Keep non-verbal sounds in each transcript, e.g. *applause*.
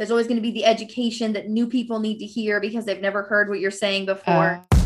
There's always going to be the education that new people need to hear because they've never heard what you're saying before. Uh-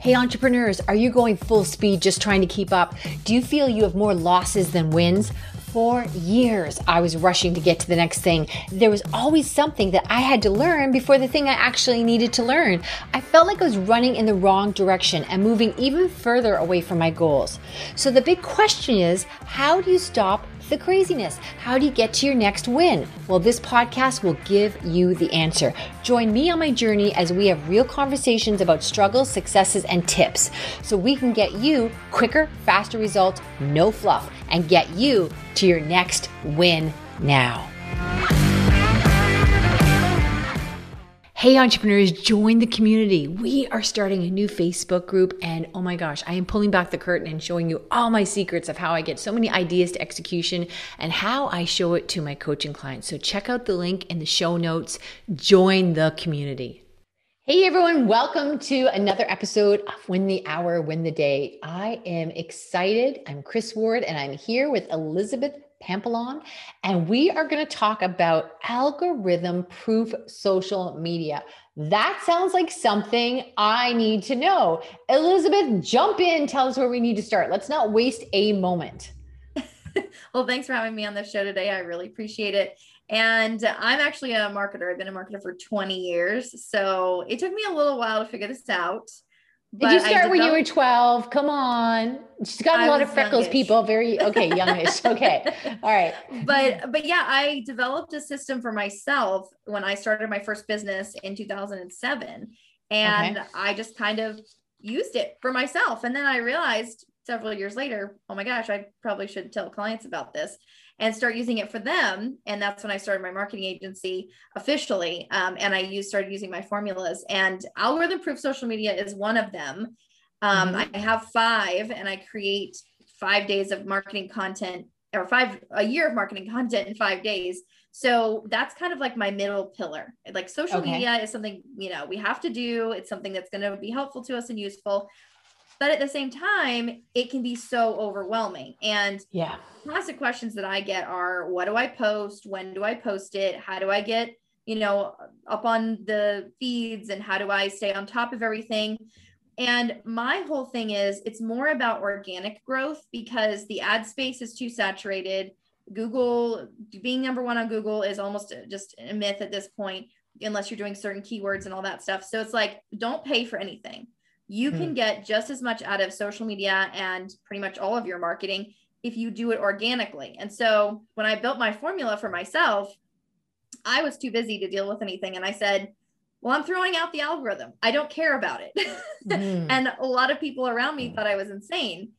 Hey, entrepreneurs, are you going full speed just trying to keep up? Do you feel you have more losses than wins? For years, I was rushing to get to the next thing. There was always something that I had to learn before the thing I actually needed to learn. I felt like I was running in the wrong direction and moving even further away from my goals. So the big question is how do you stop the craziness? How do you get to your next win? Well, this podcast will give you the answer. Join me on my journey as we have real conversations about struggles, successes, and tips so we can get you quicker, faster results, no fluff, and get you to your next win now. Hey, entrepreneurs, join the community. We are starting a new Facebook group, and oh my gosh, I am pulling back the curtain and showing you all my secrets of how I get so many ideas to execution and how I show it to my coaching clients. So, check out the link in the show notes. Join the community. Hey everyone, welcome to another episode of Win the Hour, Win the Day. I am excited. I'm Kris Ward, and I'm here with Elizabeth Pampalone, and we are going to talk about algorithm proof social media. That sounds like something I need to know. Elizabeth, jump in, tell us where we need to start. Let's not waste a moment. *laughs* well, thanks for having me on the show today. I really appreciate it. And I'm actually a marketer. I've been a marketer for 20 years. So it took me a little while to figure this out. Did you start when you were 12? Come on. She's got a I lot of freckles, youngish. people. Very okay, youngish. *laughs* okay. All right. But but yeah, I developed a system for myself when I started my first business in 2007. And okay. I just kind of used it for myself. And then I realized several years later, oh my gosh, I probably should tell clients about this and start using it for them. And that's when I started my marketing agency officially. Um, and I used, started using my formulas and algorithm proof social media is one of them. Um, mm-hmm. I have five and I create five days of marketing content or five, a year of marketing content in five days. So that's kind of like my middle pillar. Like social okay. media is something, you know, we have to do. It's something that's going to be helpful to us and useful but at the same time it can be so overwhelming. And yeah. classic questions that i get are what do i post? When do i post it? How do i get you know up on the feeds? And how do i stay on top of everything? And my whole thing is it's more about organic growth because the ad space is too saturated. Google being number one on google is almost just a myth at this point unless you're doing certain keywords and all that stuff. So it's like don't pay for anything you can hmm. get just as much out of social media and pretty much all of your marketing if you do it organically. And so when I built my formula for myself, I was too busy to deal with anything. And I said, well, I'm throwing out the algorithm. I don't care about it. *laughs* Mm. and a lot of people around me thought I was insane.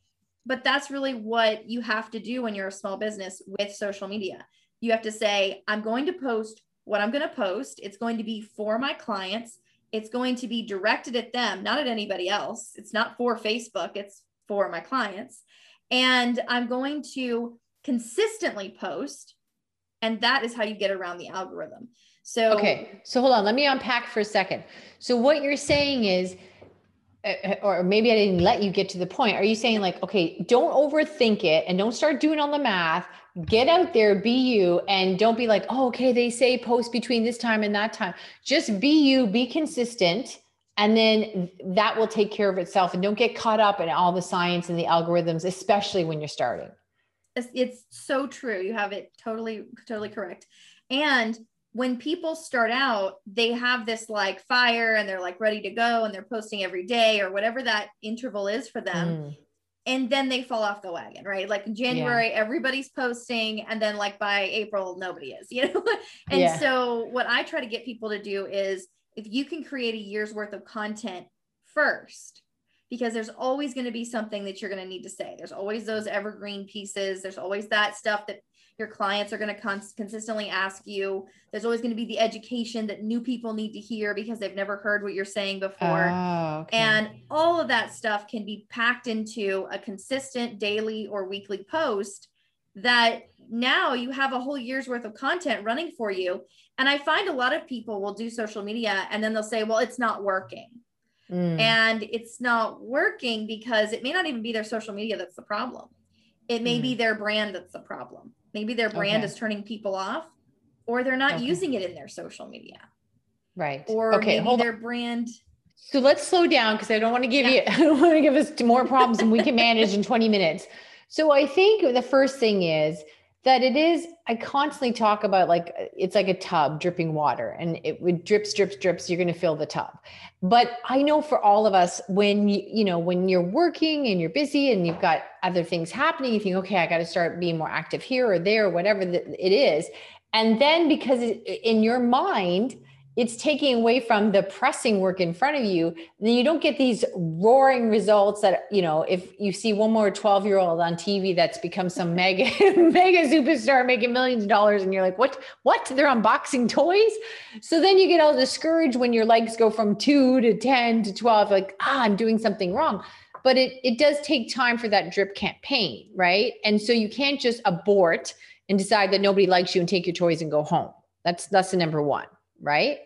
But that's really what you have to do when you're a small business with social media. You have to say, I'm going to post what I'm going to post. It's going to be for my clients it's going to be directed at them, not at anybody else. It's not for Facebook, it's for my clients. And I'm going to consistently post. And that is how you get around the algorithm. So, okay. So hold on, let me unpack for a second. So, what you're saying is, uh, or maybe I didn't let you get to the point. Are you saying, like, okay, don't overthink it and don't start doing all the math? Get out there, be you, and don't be like, oh, okay, they say post between this time and that time. Just be you, be consistent, and then that will take care of itself. And don't get caught up in all the science and the algorithms, especially when you're starting. It's, it's so true. You have it totally, totally correct. And when people start out, they have this like fire and they're like ready to go and they're posting every day or whatever that interval is for them. Mm and then they fall off the wagon, right? Like in January, yeah. everybody's posting, and then like by April, nobody is, *laughs* you know? and yeah. so, what I try to get people to do is if you can create a year's worth of content first, because there's always going to be something that you're going to need to say. There's always those evergreen pieces, there's always that stuff that your clients are going to cons- consistently ask you. There's always going to be the education that new people need to hear because they've never heard what you're saying before. Oh, okay. And all of that stuff can be packed into a consistent daily or weekly post that now you have a whole year's worth of content running for you. And I find a lot of people will do social media and then they'll say, well, it's not working. Mm. And it's not working because it may not even be their social media that's the problem. It may mm. be their brand that's the problem. Maybe their brand okay. is turning people off, or they're not okay. using it in their social media. Right. Or okay, maybe hold their on. brand. So let's slow down because I don't want to give yeah. you *laughs* I don't want to give us more problems than we can manage in 20 minutes. So I think the first thing is that it is i constantly talk about like it's like a tub dripping water and it would drips drips drips you're going to fill the tub. But i know for all of us when you you know when you're working and you're busy and you've got other things happening you think okay i got to start being more active here or there or whatever it is. And then because in your mind it's taking away from the pressing work in front of you then you don't get these roaring results that you know if you see one more 12 year old on tv that's become some mega *laughs* mega superstar making millions of dollars and you're like what what? They're unboxing toys? So then you get all discouraged when your legs go from 2 to 10 to 12 like ah i'm doing something wrong. But it it does take time for that drip campaign right? And so you can't just abort and decide that nobody likes you and take your toys and go home. That's lesson number one right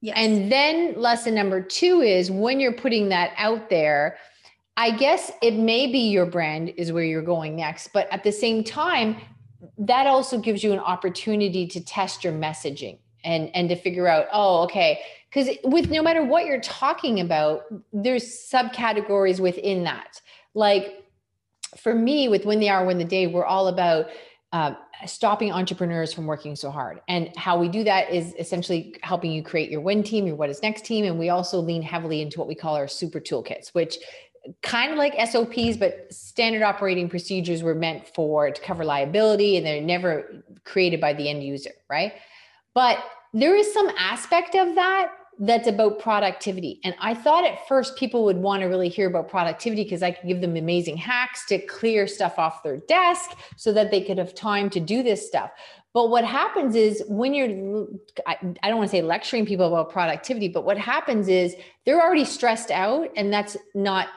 Yes. And then lesson number two is when you're putting that out there, I guess it may be your brand is where you're going next, but at the same time, that also gives you an opportunity to test your messaging and and to figure out, oh, okay, because with no matter what you're talking about, there's subcategories within that. Like for me, with Win the Hour, Win the Day, we're all about uh, stopping entrepreneurs from working so hard. And how we do that is essentially helping you create your win team, your what is next team. And we also lean heavily into what we call our super toolkits, which kind of like SOPs, but standard operating procedures were meant for to cover liability and they're never created by the end user, right? But there is some aspect of that that's about productivity. And I thought at first people would want to really hear about productivity because I could give them amazing hacks to clear stuff off their desk so that they could have time to do this stuff. But what happens is when you're, I, I don't want to say lecturing people about productivity, but what happens is they're already stressed out and that's not,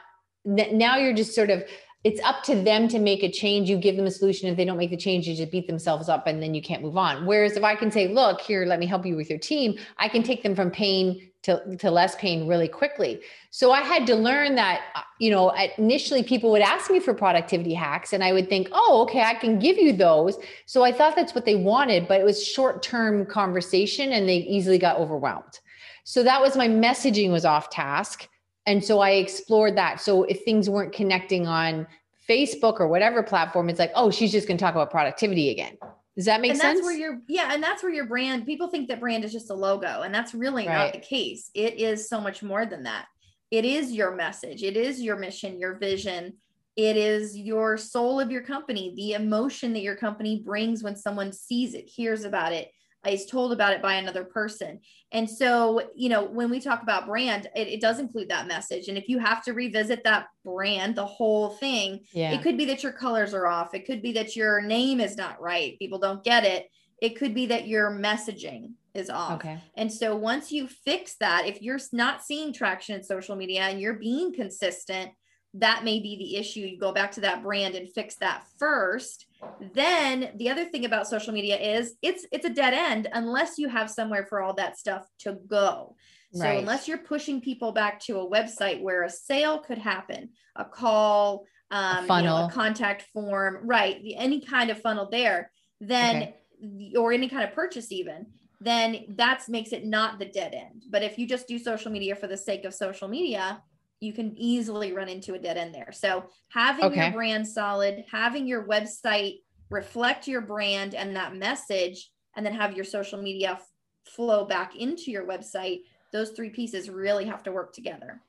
now you're just sort of it's up to them to make a change. You give them a solution. If they don't make the change, you just beat themselves up and then you can't move on. Whereas if I can say, look, here, let me help you with your team, I can take them from pain to, to less pain really quickly. So I had to learn that, uh, you know, initially people would ask me for productivity hacks and I would think, oh, okay, I can give you those. So I thought that's what they wanted, but it was short term conversation and they easily got overwhelmed. So that was my messaging was off task and so I explored that. So if things weren't connecting on Facebook or whatever platform, it's like, oh, she's just going to talk about productivity again. Does that make and sense? That's where your yeah, and that's where your brand. People think that brand is just a logo, and that's really right. not the case. It is so much more than that. It is your message. It is your mission, your vision. It is your soul of your company, the emotion that your company brings when someone sees it, hears about it, is told about it by another person. And so, you know, when we talk about brand, it, it, does include that message. And if you have to revisit that brand, the whole thing, yeah. it could be that your colors are off. It could be that your name is not right. People don't get it. It could be that your messaging is off. Okay. And so once you fix that, if you're not seeing traction in social media and you're being consistent, that may be the issue. You go back to that brand and fix that first. Then the other thing about social media is it's it's a dead end unless you have somewhere for all that stuff to go. So right. unless you're pushing people back to a website where a sale could happen, a call, um, a funnel, you know, a contact form, right? Any kind of funnel there, then okay. or any kind of purchase even, then that makes it not the dead end. But if you just do social media for the sake of social media, you can easily run into a dead end there. So having okay. your brand solid, having your website reflect your brand and that message, and then have your social media f- flow back into your website, those three pieces really have to work together.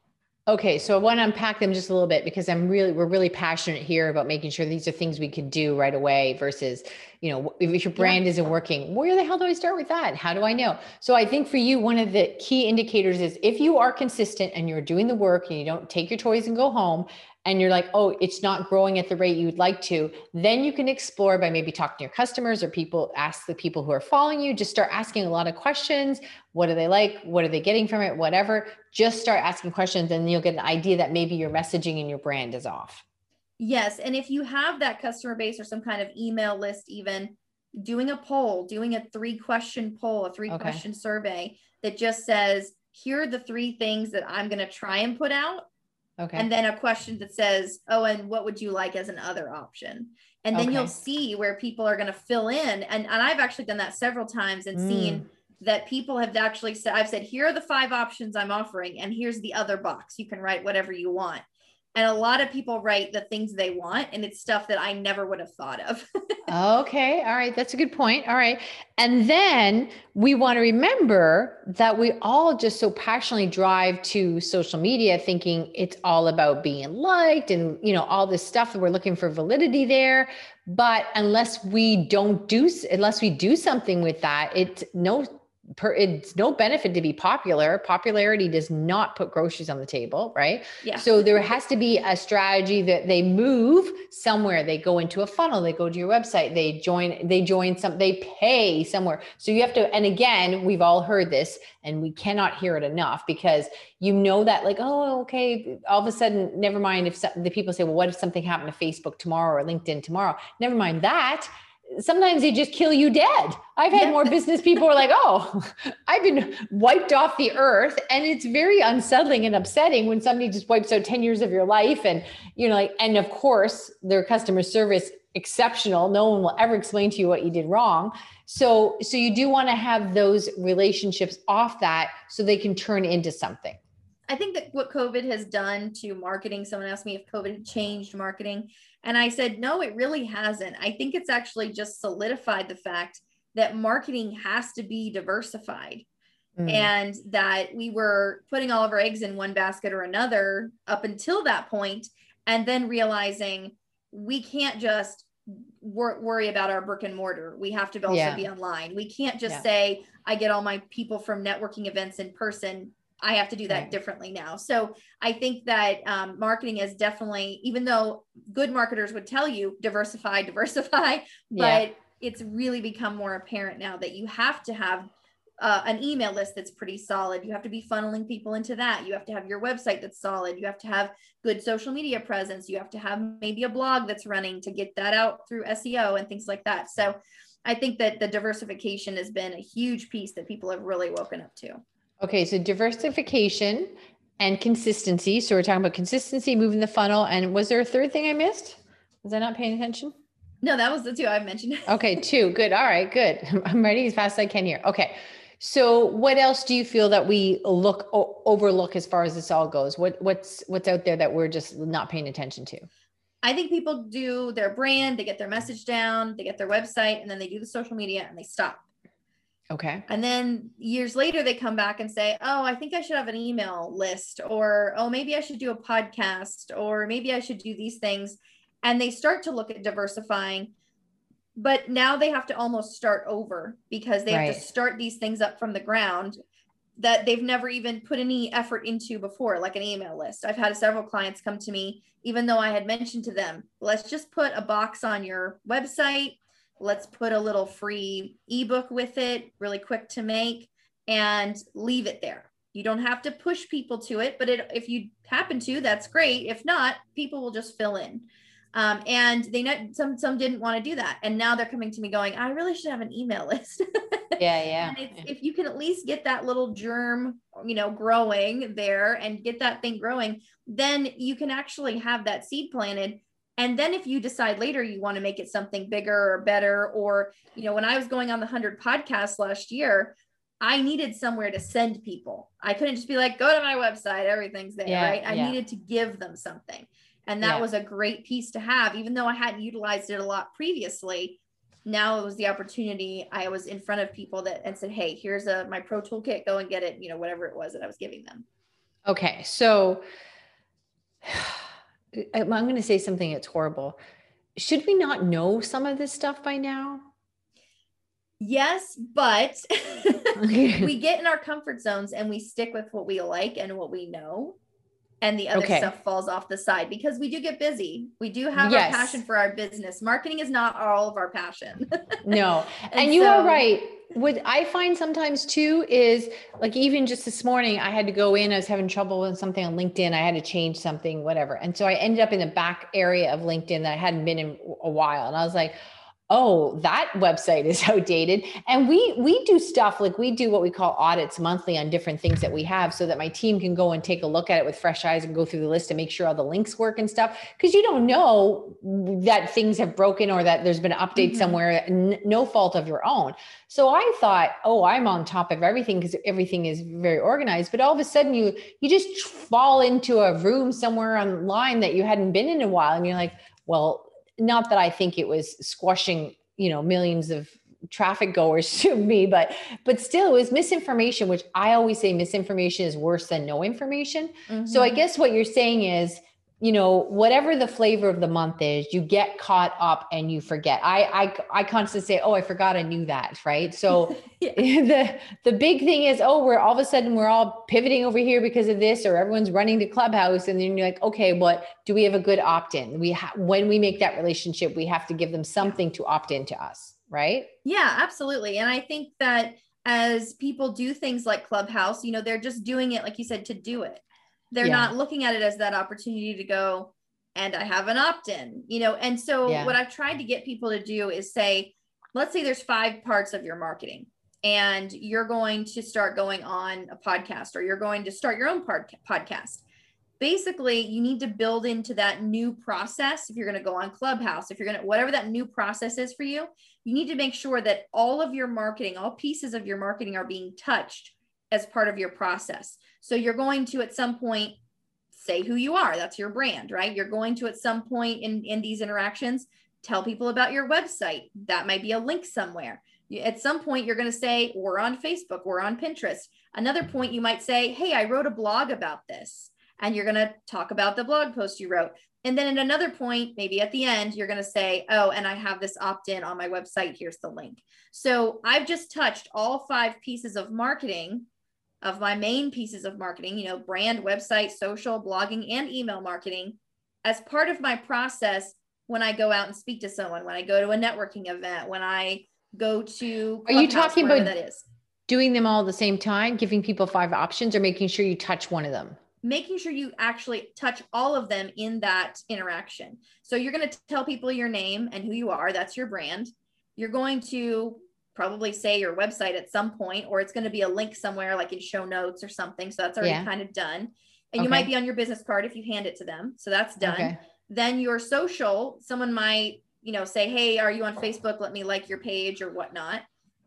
Okay, so I want to unpack them just a little bit because I'm really we're really passionate here about making sure these are things we can do right away versus, you know, if your brand yeah. isn't working, where the hell do I start with that? How do I know? So I think for you one of the key indicators is if you are consistent and you're doing the work and you don't take your toys and go home and you're like, oh, it's not growing at the rate you'd like to, then you can explore by maybe talking to your customers or people, ask the people who are following you, just start asking a lot of questions. What do they like? What are they getting from it? Whatever. Just start asking questions and you'll get an idea that maybe your messaging and your brand is off. Yes. And if you have that customer base or some kind of email list, even doing a poll, doing a three question poll, a three okay. question survey that just says, here are the three things that I'm going to try and put out Okay. And then a question that says, "Oh, and what would you like as an other option?" and then okay. you'll see where people are going to fill in and, and i've actually done that several times and mm. seen that people have actually said i've said here are the five options i'm offering and here's the other box you can write whatever you want and a lot of people write the things they want and it's stuff that i never would have thought of. *laughs* Okay all right that's a good point all right. And then we want to remember that we all just so passionately drive to social media thinking it's all about being liked and you know all this stuff that we're looking for validity there. But unless we don't do unless we do something with that it's no per, it's no benefit to be popular. Popularity does not put groceries on the table, right? Yeah. So there has to be a strategy that they move somewhere. They go into a funnel. They go to your website. They join. They join some. They pay somewhere. So you have to. And again, we've all heard this, and we cannot hear it enough because you know that, like, oh, okay. All of a sudden, never mind if some, the people say, well, what if something happened to Facebook tomorrow or LinkedIn tomorrow? Never mind that sometimes they just kill you dead. I've had more business people are like, oh, *laughs* I've been wiped off the earth. And it's very unsettling and upsetting when somebody just wipes out 10 years of your life. And, you know, like, and of course, their customer service exceptional. No one will ever explain to you what you did wrong. So, so you do want to have those relationships off that so they can turn into something. I think that what COVID has done to marketing, someone asked me if COVID changed marketing. And I said, no, it really hasn't. I think it's actually just solidified the fact that marketing has to be diversified mm. and that we were putting all of our eggs in one basket or another up until that point, and then realizing we can't just wor- worry about our brick and mortar. We have to also yeah. be online. We can't just yeah. say, I get all my people from networking events in person I have to do that right. differently now. So I think that um, marketing is definitely, even though good marketers would tell you diversify, *laughs* diversify, yeah. but it's really become more apparent now that you have to have uh, an email list that's pretty solid. You have to be funneling people into that. You have to have your website that's solid. You have to have good social media presence. You have to have maybe a blog that's running to get that out through SEO and things like that. So I think that the diversification has been a huge piece that people have really woken up to. Okay, so diversification and consistency. So we're talking about consistency, moving the funnel. And was there a third thing I missed? Was I not paying attention? No, that was the two I mentioned. *laughs* okay, two. Good. All right, good. *laughs* I'm writing as fast as I can here. Okay. So what else do you feel that we look overlook as far as this all goes? What what's what's out there that we're just not paying attention to? I think people do their brand, they get their message down, they get their website, and then they do the social media and they stop. Okay. And then years later, they come back and say, Oh, I think I should have an email list, or Oh, maybe I should do a podcast, or maybe I should do these things. And they start to look at diversifying. But now they have to almost start over because they right. have to start these things up from the ground that they've never even put any effort into before, like an email list. I've had several clients come to me, even though I had mentioned to them, let's just put a box on your website let's put a little free ebook with it, really quick to make, and leave it there. You don't have to push people to it, but it, if you happen to, that's great. If not, people will just fill in. Um, and they know some some didn't want to do that, and now they're coming to me going, "I really should have an email *laughs* list." yeah, yeah. if you can at least get that little germ, you know, growing there and get that thing growing, then you can actually have that seed planted and then if you decide later you want to make it something bigger or better, or, you know, when I was going on the 100 podcast last year, I needed somewhere to send people. I couldn't just be like, go to my website, everything's there, yeah, right? I yeah. needed to give them something. And that yeah. was a great piece to have, even though I hadn't utilized it a lot previously. Now it was the opportunity. I was in front of people that and said, Hey, here's a my pro toolkit, go and get it, you know, whatever it was that I was giving them. Okay. So I'm going to say something that's horrible. Should we not know some of this stuff by now? Yes, but *laughs* we get in our comfort zones and we stick with what we like and what we know. And the other okay. stuff falls off the side because we do get busy. We do have yes. our passion for our business. Marketing is not all of our passion. no. *laughs* and, and, you so, are right what I find sometimes too is like even just this morning, I had to go in, I was having trouble with something on LinkedIn. I had to change something, whatever. And so I ended up in the back area of LinkedIn that I hadn't been in a while. And I was like, oh that website is *laughs* outdated. And we we do stuff like we do what we call audits monthly on different things that we have so that my team can go and take a look at it with fresh eyes and go through the list and make sure all the links work and stuff. Because you don't know that things have broken or that there's been an update mm-hmm. somewhere n- no fault of your own. So i thought oh i'm on top of everything because everything is very organized. But all of a sudden you you just fall into a room somewhere online that you hadn't been in a while and you're like well not that I think it was squashing, you know, millions of traffic goers *laughs* to me, but but still it was misinformation, which I always say misinformation is worse than no information. Mm-hmm. So I mm-hmm. guess what you're saying is you know whatever the flavor of the month is you get caught up and you forget. I i, I constantly say oh i forgot i knew that right? So *laughs* *laughs* the the big thing is oh we're all of a sudden we're all pivoting over here because of this or everyone's running to clubhouse and then you're like okay what do we have a good opt-in? We ha- when we make that relationship we have to give them something to opt into us right? Yeah absolutely and i think that as people do things like clubhouse you know they're just doing it like you said to do it they're yeah. not looking at it as that opportunity to go and I have an opt-in, you know. And so yeah. what I've tried to get people to do is say, let's say there's five parts of your marketing and you're going to start going on a podcast or you're going to start your own part- podcast. Basically, you need to build into that new process. If you're going to go on Clubhouse, if you're going to, whatever that new process is for you, you need to make sure that all of your marketing, all pieces of your marketing are being touched as part of your process. So you're going to at some point say who you are. That's your brand, right? You're going to at some point in, in these interactions tell people about your website. That might be a link somewhere. At some point, you're going to say, we're on Facebook, we're on Pinterest. Another point, you might say, hey, I wrote a blog about this. And you're going to talk about the blog post you wrote. And then at another point, maybe at the end, you're going to say, oh, and I have this opt in on my website. Here's the link. So I've just touched all five pieces of marketing of my main pieces of marketing, you know, brand, website, social, blogging, and email marketing as part of my process when I go out and speak to someone, when I go to a networking event, when I go to Are you talking about that is doing them all at the same time, giving people five options or making sure you touch one of them? Making sure you actually touch all of them in that interaction. So you're going to tell people your name and who you are, that's your brand. You're going to probably say your website at some point, or it's going to be a link somewhere like in show notes or something. So that's already yeah. kind of done. And okay. you might be on your business card if you hand it to them. So that's done. Okay. Then your social, someone might, you know, say, Hey, are you on Facebook? Let me like your page or whatnot.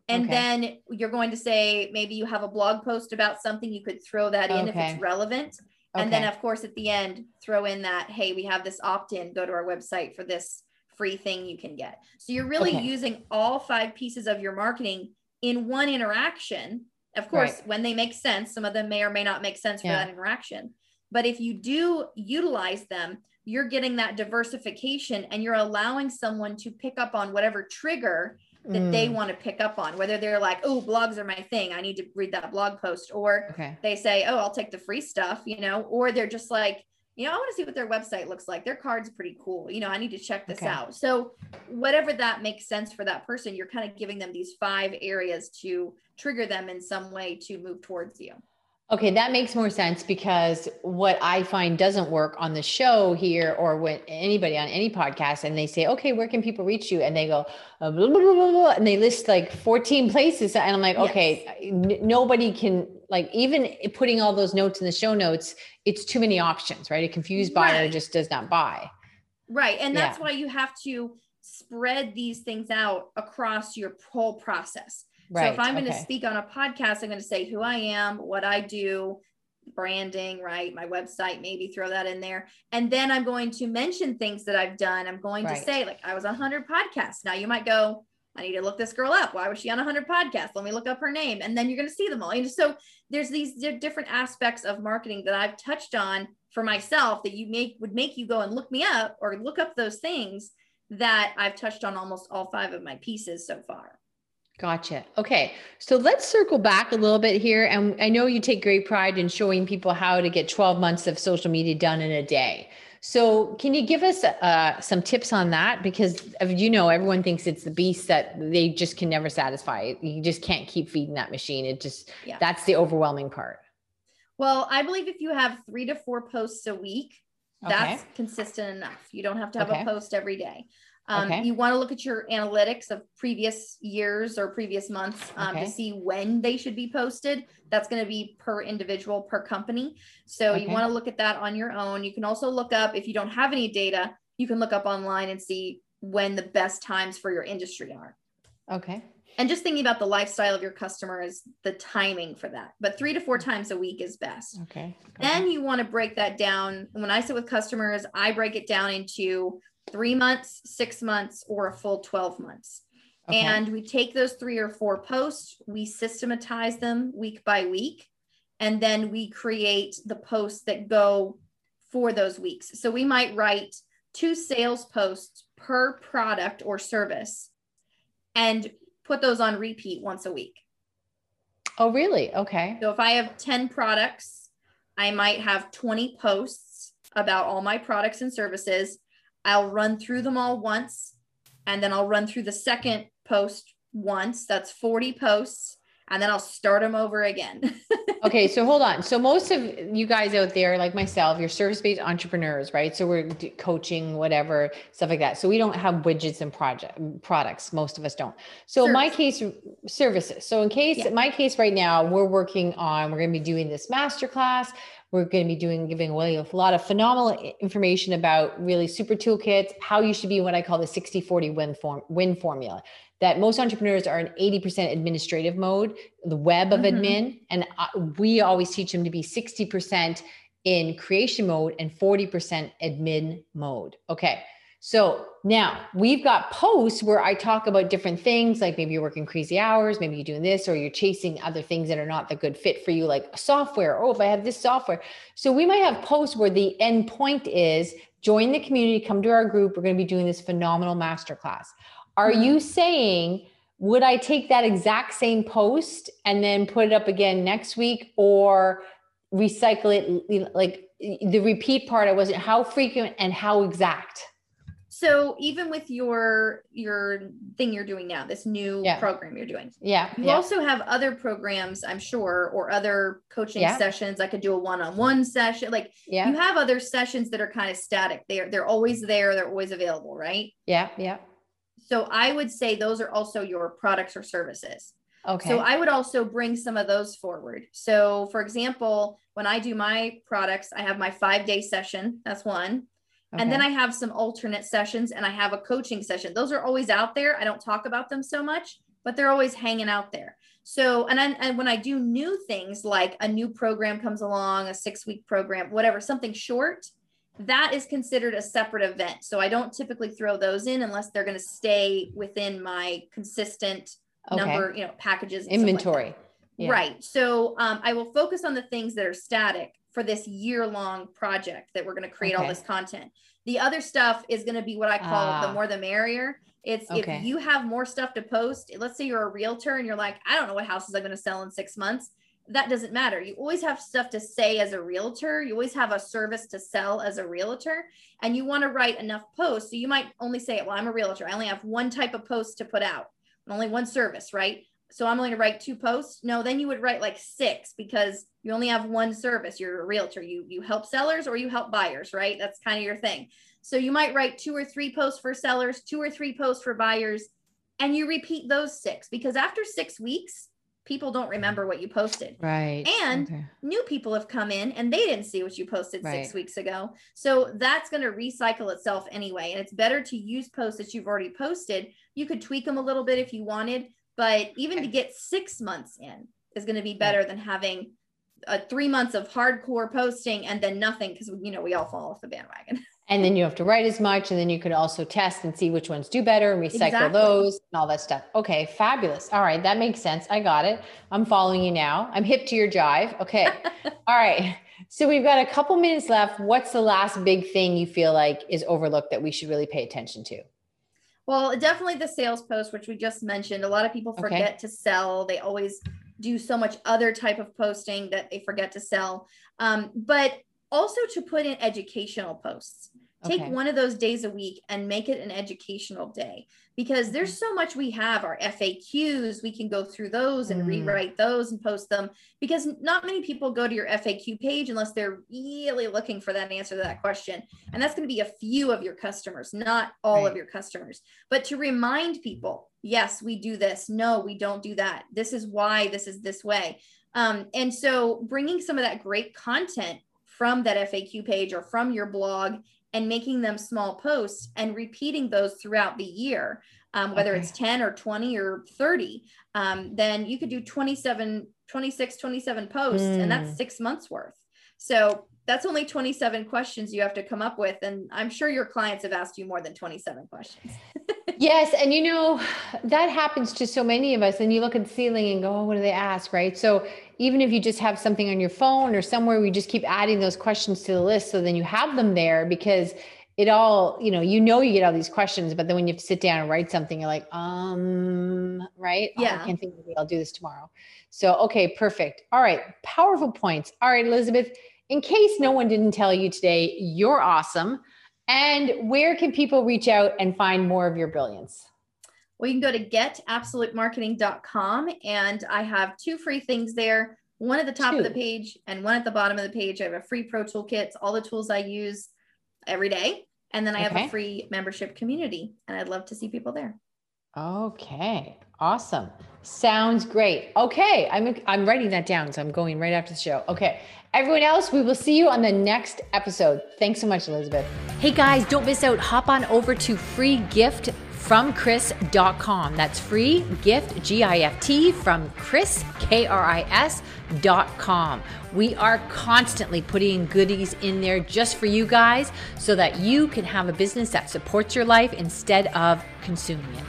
And okay. then you're going to say, maybe you have a blog post about something, you could throw that in if it's relevant. And then, of course, at the end, throw in that, hey, we have this opt in, go to our website for this free thing you can get. So you're really okay. using all five pieces of your marketing in one interaction. Of course, right. when they make sense, some of them may or may not make sense for yeah. that interaction. But if you do utilize them, you're getting that diversification and you're allowing someone to pick up on whatever trigger that mm. they want to pick up on, whether they're like, oh, blogs are my thing. I need to read that blog post. Or okay. they say, oh, I'll take the free stuff, you know, or they're just like, you know, I want to see what their website looks like. Their card's pretty cool. You know, I need to check this okay. out. So, whatever that makes sense for that person, you're kind of giving them these five areas to trigger them in some way to move towards you. Okay, that makes more sense because what I find doesn't work on the show here or when anybody on any podcast and they say, okay, where can people reach you? And they go, uh, blah, blah, blah, and they list like 14 *laughs* places. And I'm like, yes. okay, n- nobody can like even putting all those notes in the show notes, it's too many options, right? A confused buyer right. just does not buy. Right. And that's yeah. why you have to spread these things out across your whole process. Right. So if I'm going to speak on a podcast, I'm going to say who I am, what I do, branding, right? My website, maybe throw that in there. And then I'm going to mention things that I've done. I'm going right. to say, like, I was on 100 podcasts. Now you might go, I need to look this girl up. Why was she on 100 podcasts? Let me look up her name. And then you're going to see them all. And so there's these different aspects of marketing that I've touched on for myself that you make would make you go and look me up or look up those things that I've touched on almost all five of my pieces so far. Gotcha. Okay. So let's circle back a little bit here. And I know you take great pride in showing people how to get 12 months of social media done in a day. So can you give us uh, some tips on that? Because you know, everyone thinks it's the beast that they just can never satisfy. You just can't keep feeding that machine. It just, yeah. that's the overwhelming part. Well, I believe if you have three to four posts a week, that's okay. consistent enough. You don't have to have okay. a post every day. Um, okay. You want to look at your analytics of previous years or previous months um, okay. to see when they should be posted. That's going to be per individual, per company. So okay. you want to look at that on your own. You can also look up, if you don't have any data, you can look up online and see when the best times for your industry are. Okay. And just thinking about the lifestyle of your customer is the timing for that. But three to four times a week is best. Okay. Then you want to break that down. When I sit with customers, I break it down into three months, six months, or a full 12 months. Okay. And we take those three or four posts, we systematize them week by week, and then we create the posts that go for those weeks. So we might write two sales posts per product or service and put those on repeat once a week. Oh, really? Okay. So if I have 10 products, I might have 20 posts about all my products and services. I'll run through them all once and then I'll run through the second post once. That's 40 posts and then I'll start them over again. *laughs* okay, so hold on. So most of you guys out there, like myself, you're service-based entrepreneurs, right? So we're coaching, whatever stuff like that. So we don't have widgets and project products. Most of us don't. So Service. my case, services. So in case, yeah. my case right now, we're working on. We're going to be doing this masterclass. We're going to be doing giving away a lot of phenomenal information about really super toolkits, how you should be what I call the 60 40 win form win formula that most entrepreneurs are in 80% administrative mode, the web of mm-hmm. admin. And we always teach them to be 60% in creation mode and 40% admin mode. Okay. So now we've got posts where I talk about different things, like maybe you're working crazy hours, maybe you're doing this, or you're chasing other things that are not the good fit for you, like software. Oh, if I have this software. So we might have posts where the end point is join the community, come to our group. We're going to be doing this phenomenal masterclass. Are mm-hmm. you saying, would I take that exact same post and then put it up again next week or recycle it? Like the repeat part, I wasn't how frequent and how exact? So even with your your thing you're doing now, this new yeah. program you're doing, yeah, you yeah. also have other programs, I'm sure, or other coaching yeah. sessions. I could do a one-on-one session. Like yeah. you have other sessions that are kind of static. They're they're always there. They're always available, right? Yeah, yeah. So I would say those are also your products or services. Okay. So I would also bring some of those forward. So for example, when I do my products, I have my five day session. That's one. Okay. And then I have some alternate sessions and I have a coaching session. Those are always out there. I don't talk about them so much, but they're always hanging out there. So, and, I, and when I do new things like a new program comes along, a six week program, whatever, something short, that is considered a separate event. So I don't typically throw those in unless they're going to stay within my consistent okay. number, you know, packages inventory. Like yeah. Right. So um, I will focus on the things that are static for this year long project that we're going to create okay. all this content. The other stuff is going to be what I call the ah. more the merrier. It's okay. if you have more stuff to post, let's say you're a realtor and you're like, I don't know what houses I'm going to sell in six months that doesn't matter. You always have stuff to say as a realtor. You always have a service to sell as a realtor, and you want to write enough posts. So you might only say, Well, I'm a realtor. I only have one type of post to put out, only one service, right? So I'm only going to write two posts. No, then you would write like six because you only have one service. You're a realtor. You you help sellers or you help buyers, right? That's kind of your thing. So you might write two or three posts for sellers, two or three posts for buyers, and you repeat those six because after six weeks, people don't remember what you posted. Right. And okay. new people have come in and they didn't see what you posted right. six weeks ago. So that's going to recycle itself anyway. And it's better to use posts that you've already posted. You could tweak them a little bit if you wanted, but even okay. to get six months in is going to be better than having a three months of hardcore posting and then nothing because you know we all fall off the bandwagon. *laughs* and then you have to write as much and then you could also test and see which ones do better and recycle exactly. those and all that stuff. Okay fabulous. All right that makes sense. I got it. I'm following you now. I'm hip to your jive. Okay. *laughs* All right. So we've got a couple minutes left. What's the last big thing you feel like is overlooked that we should really pay attention to well definitely the sales post which we just mentioned a lot of people forget okay. to sell they always do so much other type of posting that they forget to sell um, but also to put in educational posts. Take okay. one of those days a week and make it an educational day because there's so much we have our FAQs. We can go through those and mm. rewrite those and post them because not many people go to your FAQ page unless they're really looking for that answer to that question. And that's going to be a few of your customers, not all right. of your customers. But to remind people, yes, we do this. No, we don't do that. This is why this is this way. Um, and so bringing some of that great content from that FAQ page or from your blog and making them small posts and repeating those throughout the year, um, whether okay. it's 10 or 20 or 30, um, then you could do 27, 26, 27 posts, mm. and that's hmm. six months worth. So that's only 27 questions you have to come up with. And I'm sure your clients have asked you more than 27 questions. *laughs* yes. And you know, that happens to so many of us. And you look at the ceiling and go, oh, what do they ask? Right. So even if you just have something on your phone or somewhere, we just keep adding those questions to the list. So then you have them there because it all, you know, you know, you get all these questions, but then when you have to sit down and write something, you're like, um, right? Yeah. Oh, I can't think of it. I'll do this tomorrow. So, okay, perfect. All right. Powerful points. All right, Elizabeth, in case no one didn't tell you today, you're awesome. And where can people reach out and find more of your brilliance? Well, you can go to getabsolutemarketing.com and I have two free things there. One at the top two. of the page and one at the bottom of the page. I have a free pro toolkit, all the tools I use every day. And then I okay. have a free membership community and I'd love to see people there. Okay. Awesome. Sounds great. Okay. I'm I'm writing that down. So I'm going right after the show. Okay. Everyone else, we will see you on the next episode. Thanks so much, Elizabeth. Hey guys, don't miss out. Hop on over to free gift from Kris.com. That's free gift, G I F T, from Chris, Kris, Dot com. We are constantly putting goodies in there just for you guys so that you can have a business that supports your life instead of consuming it.